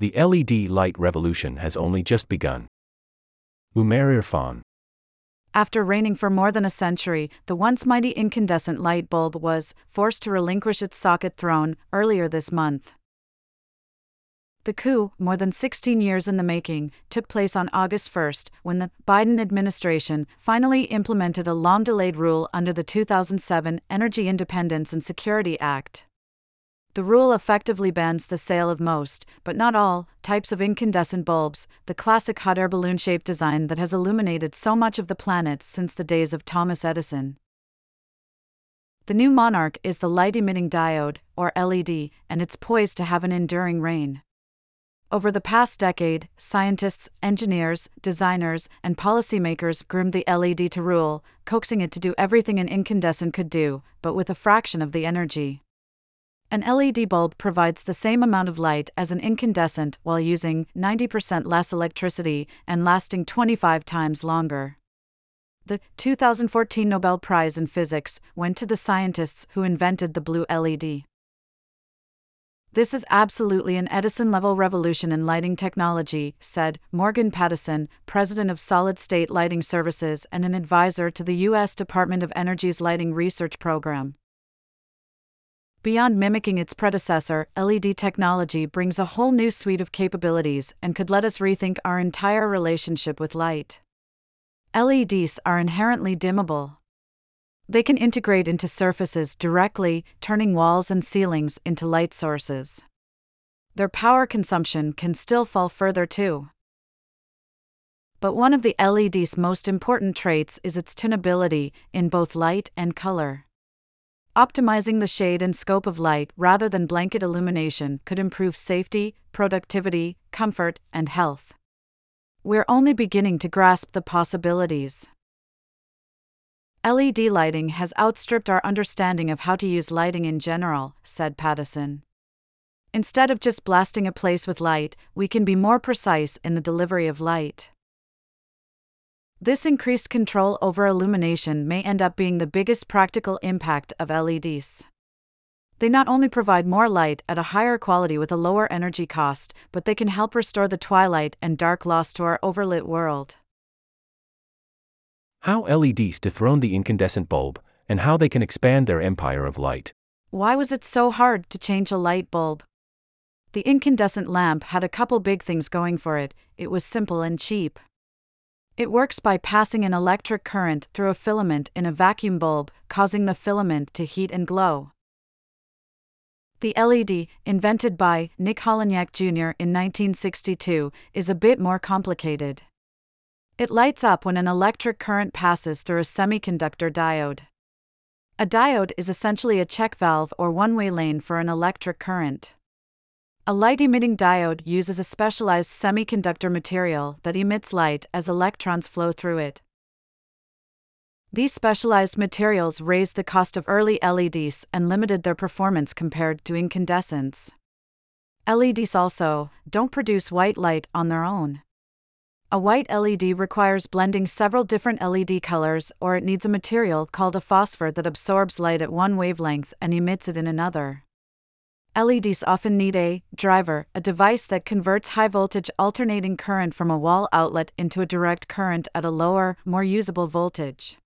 The LED light revolution has only just begun. Umair Irfan. After reigning for more than a century, the once mighty incandescent light bulb was forced to relinquish its socket throne earlier this month. The coup, more than 16 years in the making, took place on August 1 when the Biden administration finally implemented a long delayed rule under the 2007 Energy Independence and Security Act. The rule effectively bans the sale of most, but not all, types of incandescent bulbs, the classic hot air balloon shaped design that has illuminated so much of the planet since the days of Thomas Edison. The new monarch is the light emitting diode, or LED, and it's poised to have an enduring reign. Over the past decade, scientists, engineers, designers, and policymakers groomed the LED to rule, coaxing it to do everything an incandescent could do, but with a fraction of the energy. An LED bulb provides the same amount of light as an incandescent while using 90% less electricity and lasting 25 times longer. The 2014 Nobel Prize in Physics went to the scientists who invented the blue LED. This is absolutely an Edison level revolution in lighting technology, said Morgan Pattison, president of Solid State Lighting Services and an advisor to the U.S. Department of Energy's Lighting Research Program. Beyond mimicking its predecessor, LED technology brings a whole new suite of capabilities and could let us rethink our entire relationship with light. LEDs are inherently dimmable. They can integrate into surfaces directly, turning walls and ceilings into light sources. Their power consumption can still fall further too. But one of the LED's most important traits is its tunability in both light and color. Optimizing the shade and scope of light rather than blanket illumination could improve safety, productivity, comfort, and health. We're only beginning to grasp the possibilities. LED lighting has outstripped our understanding of how to use lighting in general, said Pattison. Instead of just blasting a place with light, we can be more precise in the delivery of light. This increased control over illumination may end up being the biggest practical impact of LEDs. They not only provide more light at a higher quality with a lower energy cost, but they can help restore the twilight and dark lost to our overlit world. How LEDs dethrone the incandescent bulb, and how they can expand their empire of light. Why was it so hard to change a light bulb? The incandescent lamp had a couple big things going for it it was simple and cheap. It works by passing an electric current through a filament in a vacuum bulb, causing the filament to heat and glow. The LED, invented by Nick Holonyak Jr. in 1962, is a bit more complicated. It lights up when an electric current passes through a semiconductor diode. A diode is essentially a check valve or one way lane for an electric current. A light emitting diode uses a specialized semiconductor material that emits light as electrons flow through it. These specialized materials raised the cost of early LEDs and limited their performance compared to incandescents. LEDs also don't produce white light on their own. A white LED requires blending several different LED colors, or it needs a material called a phosphor that absorbs light at one wavelength and emits it in another. LEDs often need a driver, a device that converts high voltage alternating current from a wall outlet into a direct current at a lower, more usable voltage.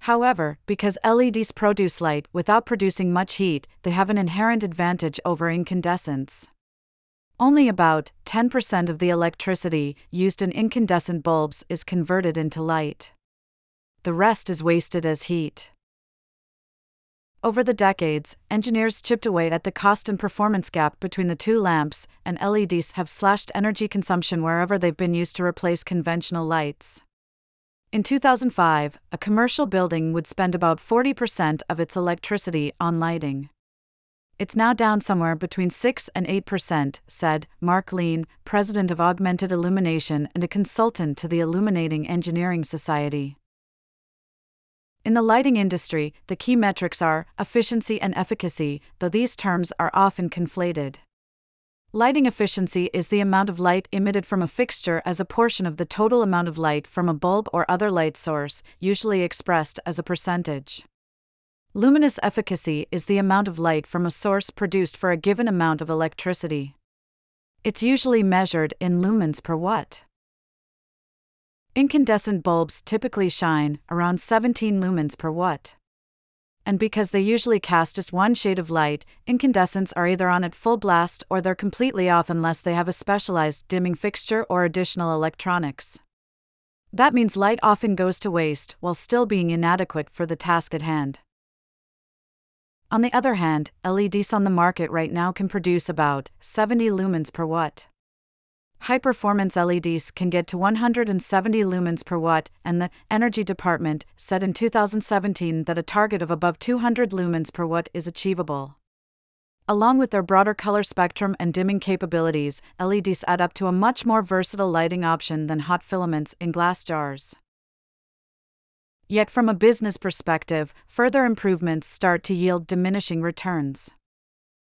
However, because LEDs produce light without producing much heat, they have an inherent advantage over incandescents. Only about 10% of the electricity used in incandescent bulbs is converted into light. The rest is wasted as heat. Over the decades, engineers chipped away at the cost and performance gap between the two lamps, and LEDs have slashed energy consumption wherever they've been used to replace conventional lights. In 2005, a commercial building would spend about 40% of its electricity on lighting. It's now down somewhere between 6 and 8%, said Mark Lien, president of Augmented Illumination and a consultant to the Illuminating Engineering Society. In the lighting industry, the key metrics are efficiency and efficacy, though these terms are often conflated. Lighting efficiency is the amount of light emitted from a fixture as a portion of the total amount of light from a bulb or other light source, usually expressed as a percentage. Luminous efficacy is the amount of light from a source produced for a given amount of electricity. It's usually measured in lumens per watt. Incandescent bulbs typically shine around 17 lumens per watt. And because they usually cast just one shade of light, incandescents are either on at full blast or they're completely off unless they have a specialized dimming fixture or additional electronics. That means light often goes to waste while still being inadequate for the task at hand. On the other hand, LEDs on the market right now can produce about 70 lumens per watt. High performance LEDs can get to 170 lumens per watt, and the Energy Department said in 2017 that a target of above 200 lumens per watt is achievable. Along with their broader color spectrum and dimming capabilities, LEDs add up to a much more versatile lighting option than hot filaments in glass jars. Yet, from a business perspective, further improvements start to yield diminishing returns.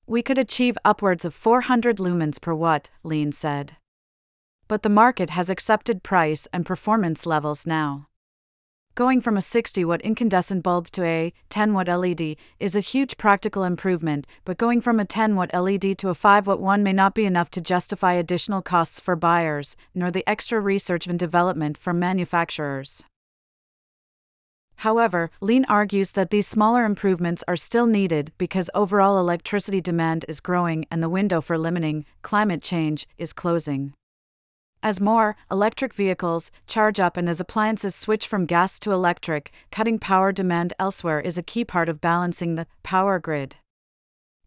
We could achieve upwards of 400 lumens per watt, Lien said. But the market has accepted price and performance levels now. Going from a 60 watt incandescent bulb to a 10 watt LED is a huge practical improvement, but going from a 10 watt LED to a 5 watt one may not be enough to justify additional costs for buyers, nor the extra research and development for manufacturers. However, Lien argues that these smaller improvements are still needed because overall electricity demand is growing and the window for limiting climate change is closing. As more electric vehicles charge up and as appliances switch from gas to electric, cutting power demand elsewhere is a key part of balancing the power grid.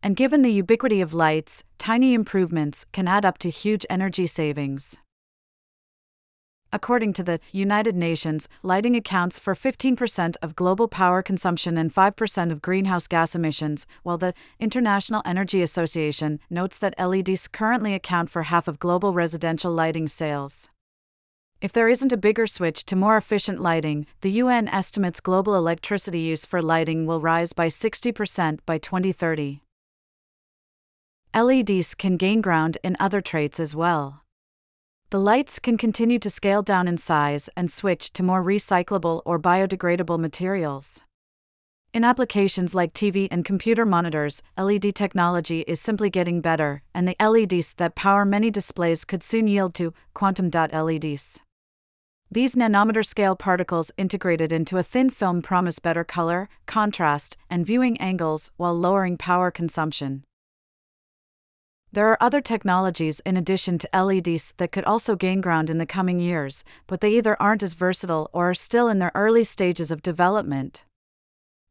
And given the ubiquity of lights, tiny improvements can add up to huge energy savings. According to the United Nations, lighting accounts for 15% of global power consumption and 5% of greenhouse gas emissions, while the International Energy Association notes that LEDs currently account for half of global residential lighting sales. If there isn't a bigger switch to more efficient lighting, the UN estimates global electricity use for lighting will rise by 60% by 2030. LEDs can gain ground in other traits as well. The lights can continue to scale down in size and switch to more recyclable or biodegradable materials. In applications like TV and computer monitors, LED technology is simply getting better, and the LEDs that power many displays could soon yield to quantum dot LEDs. These nanometer scale particles integrated into a thin film promise better color, contrast, and viewing angles while lowering power consumption. There are other technologies in addition to LEDs that could also gain ground in the coming years, but they either aren't as versatile or are still in their early stages of development.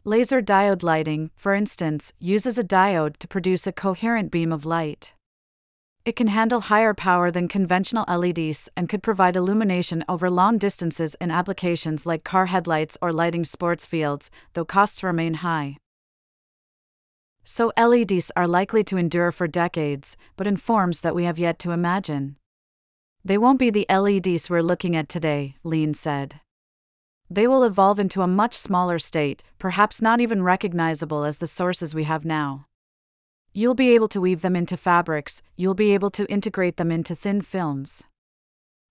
Laser diode lighting, for instance, uses a diode to produce a coherent beam of light. It can handle higher power than conventional LEDs and could provide illumination over long distances in applications like car headlights or lighting sports fields, though costs remain high. So LEDs are likely to endure for decades, but in forms that we have yet to imagine. They won't be the LEDs we're looking at today, Lien said. They will evolve into a much smaller state, perhaps not even recognizable as the sources we have now. You'll be able to weave them into fabrics, you'll be able to integrate them into thin films.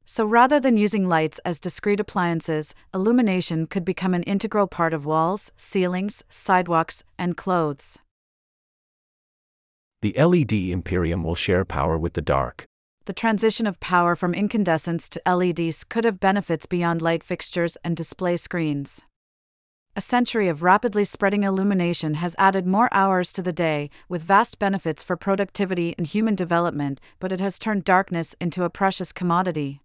So rather than using lights as discrete appliances, illumination could become an integral part of walls, ceilings, sidewalks, and clothes. The LED Imperium will share power with the dark. The transition of power from incandescents to LEDs could have benefits beyond light fixtures and display screens. A century of rapidly spreading illumination has added more hours to the day, with vast benefits for productivity and human development, but it has turned darkness into a precious commodity.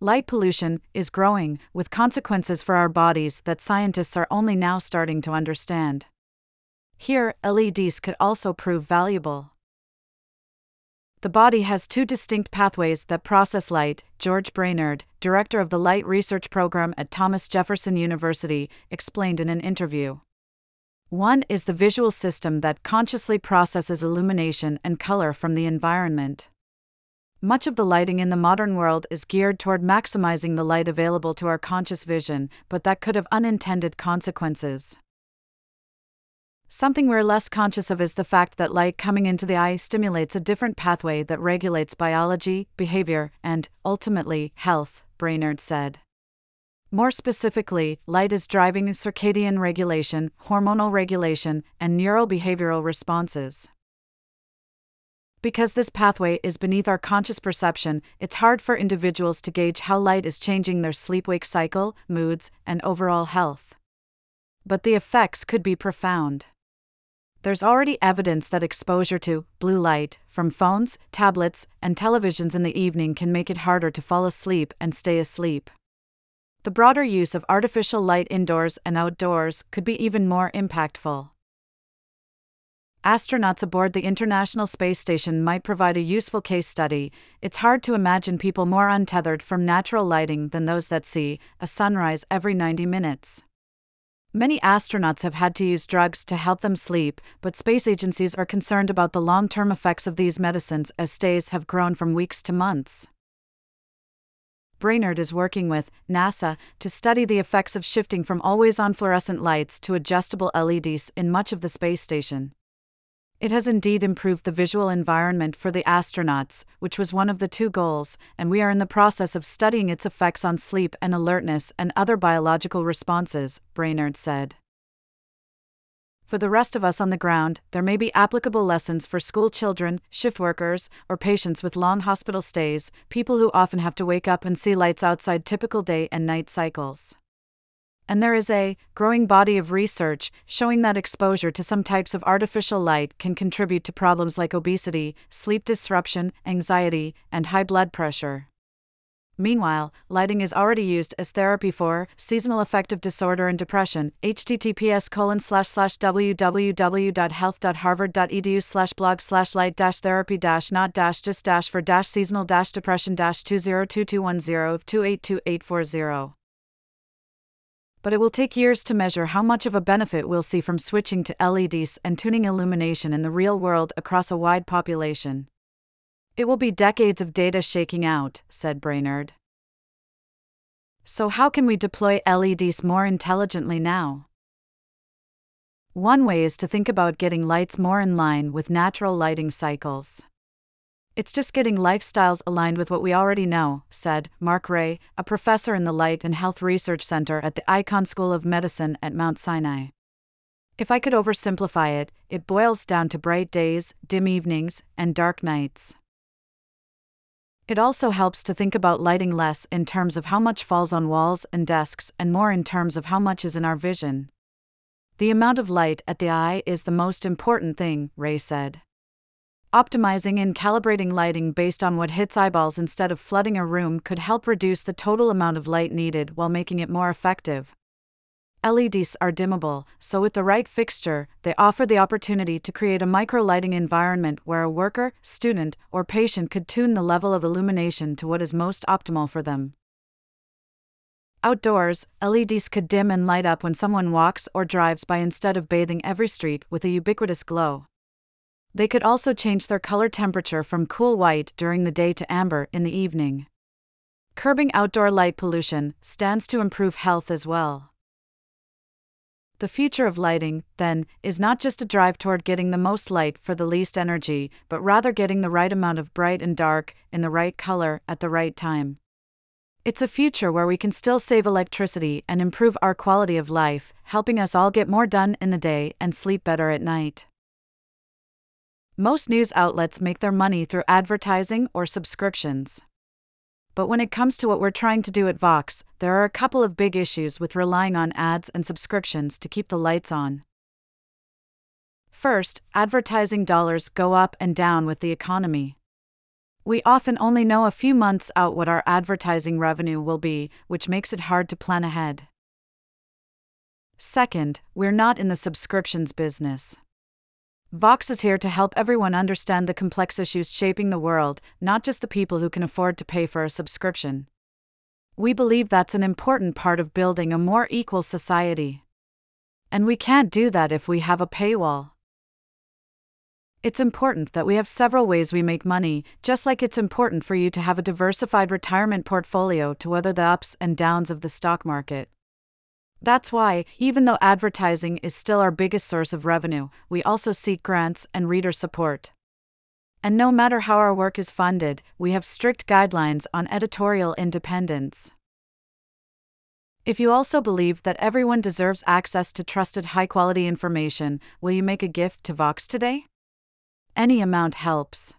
Light pollution is growing, with consequences for our bodies that scientists are only now starting to understand. Here, LEDs could also prove valuable. The body has two distinct pathways that process light, George Brainard, director of the Light Research Program at Thomas Jefferson University, explained in an interview. One is the visual system that consciously processes illumination and color from the environment. Much of the lighting in the modern world is geared toward maximizing the light available to our conscious vision, but that could have unintended consequences. Something we're less conscious of is the fact that light coming into the eye stimulates a different pathway that regulates biology, behavior, and, ultimately, health, Brainard said. More specifically, light is driving circadian regulation, hormonal regulation, and neurobehavioral responses. Because this pathway is beneath our conscious perception, it's hard for individuals to gauge how light is changing their sleep wake cycle, moods, and overall health. But the effects could be profound. There's already evidence that exposure to blue light from phones, tablets, and televisions in the evening can make it harder to fall asleep and stay asleep. The broader use of artificial light indoors and outdoors could be even more impactful. Astronauts aboard the International Space Station might provide a useful case study. It's hard to imagine people more untethered from natural lighting than those that see a sunrise every 90 minutes. Many astronauts have had to use drugs to help them sleep, but space agencies are concerned about the long term effects of these medicines as stays have grown from weeks to months. Brainard is working with NASA to study the effects of shifting from always on fluorescent lights to adjustable LEDs in much of the space station. It has indeed improved the visual environment for the astronauts, which was one of the two goals, and we are in the process of studying its effects on sleep and alertness and other biological responses, Brainard said. For the rest of us on the ground, there may be applicable lessons for school children, shift workers, or patients with long hospital stays, people who often have to wake up and see lights outside typical day and night cycles and there is a growing body of research showing that exposure to some types of artificial light can contribute to problems like obesity, sleep disruption, anxiety, and high blood pressure. Meanwhile, lighting is already used as therapy for seasonal affective disorder and depression. https www.health.harvard.edu blog light therapy not just for seasonal depression dash 202210 282840 but it will take years to measure how much of a benefit we'll see from switching to LEDs and tuning illumination in the real world across a wide population. It will be decades of data shaking out, said Brainard. So, how can we deploy LEDs more intelligently now? One way is to think about getting lights more in line with natural lighting cycles. It's just getting lifestyles aligned with what we already know, said Mark Rea, a professor in the Light and Health Research Center at the Icahn School of Medicine at Mount Sinai. If I could oversimplify it, it boils down to bright days, dim evenings, and dark nights. It also helps to think about lighting less in terms of how much falls on walls and desks and more in terms of how much is in our vision. The amount of light at the eye is the most important thing, Rea said. Optimizing and calibrating lighting based on what hits eyeballs instead of flooding a room could help reduce the total amount of light needed while making it more effective. LEDs are dimmable, so with the right fixture, they offer the opportunity to create a micro lighting environment where a worker, student, or patient could tune the level of illumination to what is most optimal for them. Outdoors, LEDs could dim and light up when someone walks or drives by instead of bathing every street with a ubiquitous glow. They could also change their color temperature from cool white during the day to amber in the evening. Curbing outdoor light pollution stands to improve health as well. The future of lighting, then, is not just a drive toward getting the most light for the least energy, but rather getting the right amount of bright and dark, in the right color, at the right time. It's a future where we can still save electricity and improve our quality of life, helping us all get more done in the day and sleep better at night. Most news outlets make their money through advertising or subscriptions. But when it comes to what we're trying to do at Vox, there are a couple of big issues with relying on ads and subscriptions to keep the lights on. First, advertising dollars go up and down with the economy. We often only know a few months out what our advertising revenue will be, which makes it hard to plan ahead. Second, we're not in the subscriptions business. Vox is here to help everyone understand the complex issues shaping the world, not just the people who can afford to pay for a subscription. We believe that's an important part of building a more equal society. And we can't do that if we have a paywall. It's important that we have several ways we make money, just like it's important for you to have a diversified retirement portfolio to weather the ups and downs of the stock market. That's why, even though advertising is still our biggest source of revenue, we also seek grants and reader support. And no matter how our work is funded, we have strict guidelines on editorial independence. If you also believe that everyone deserves access to trusted high quality information, will you make a gift to Vox today? Any amount helps.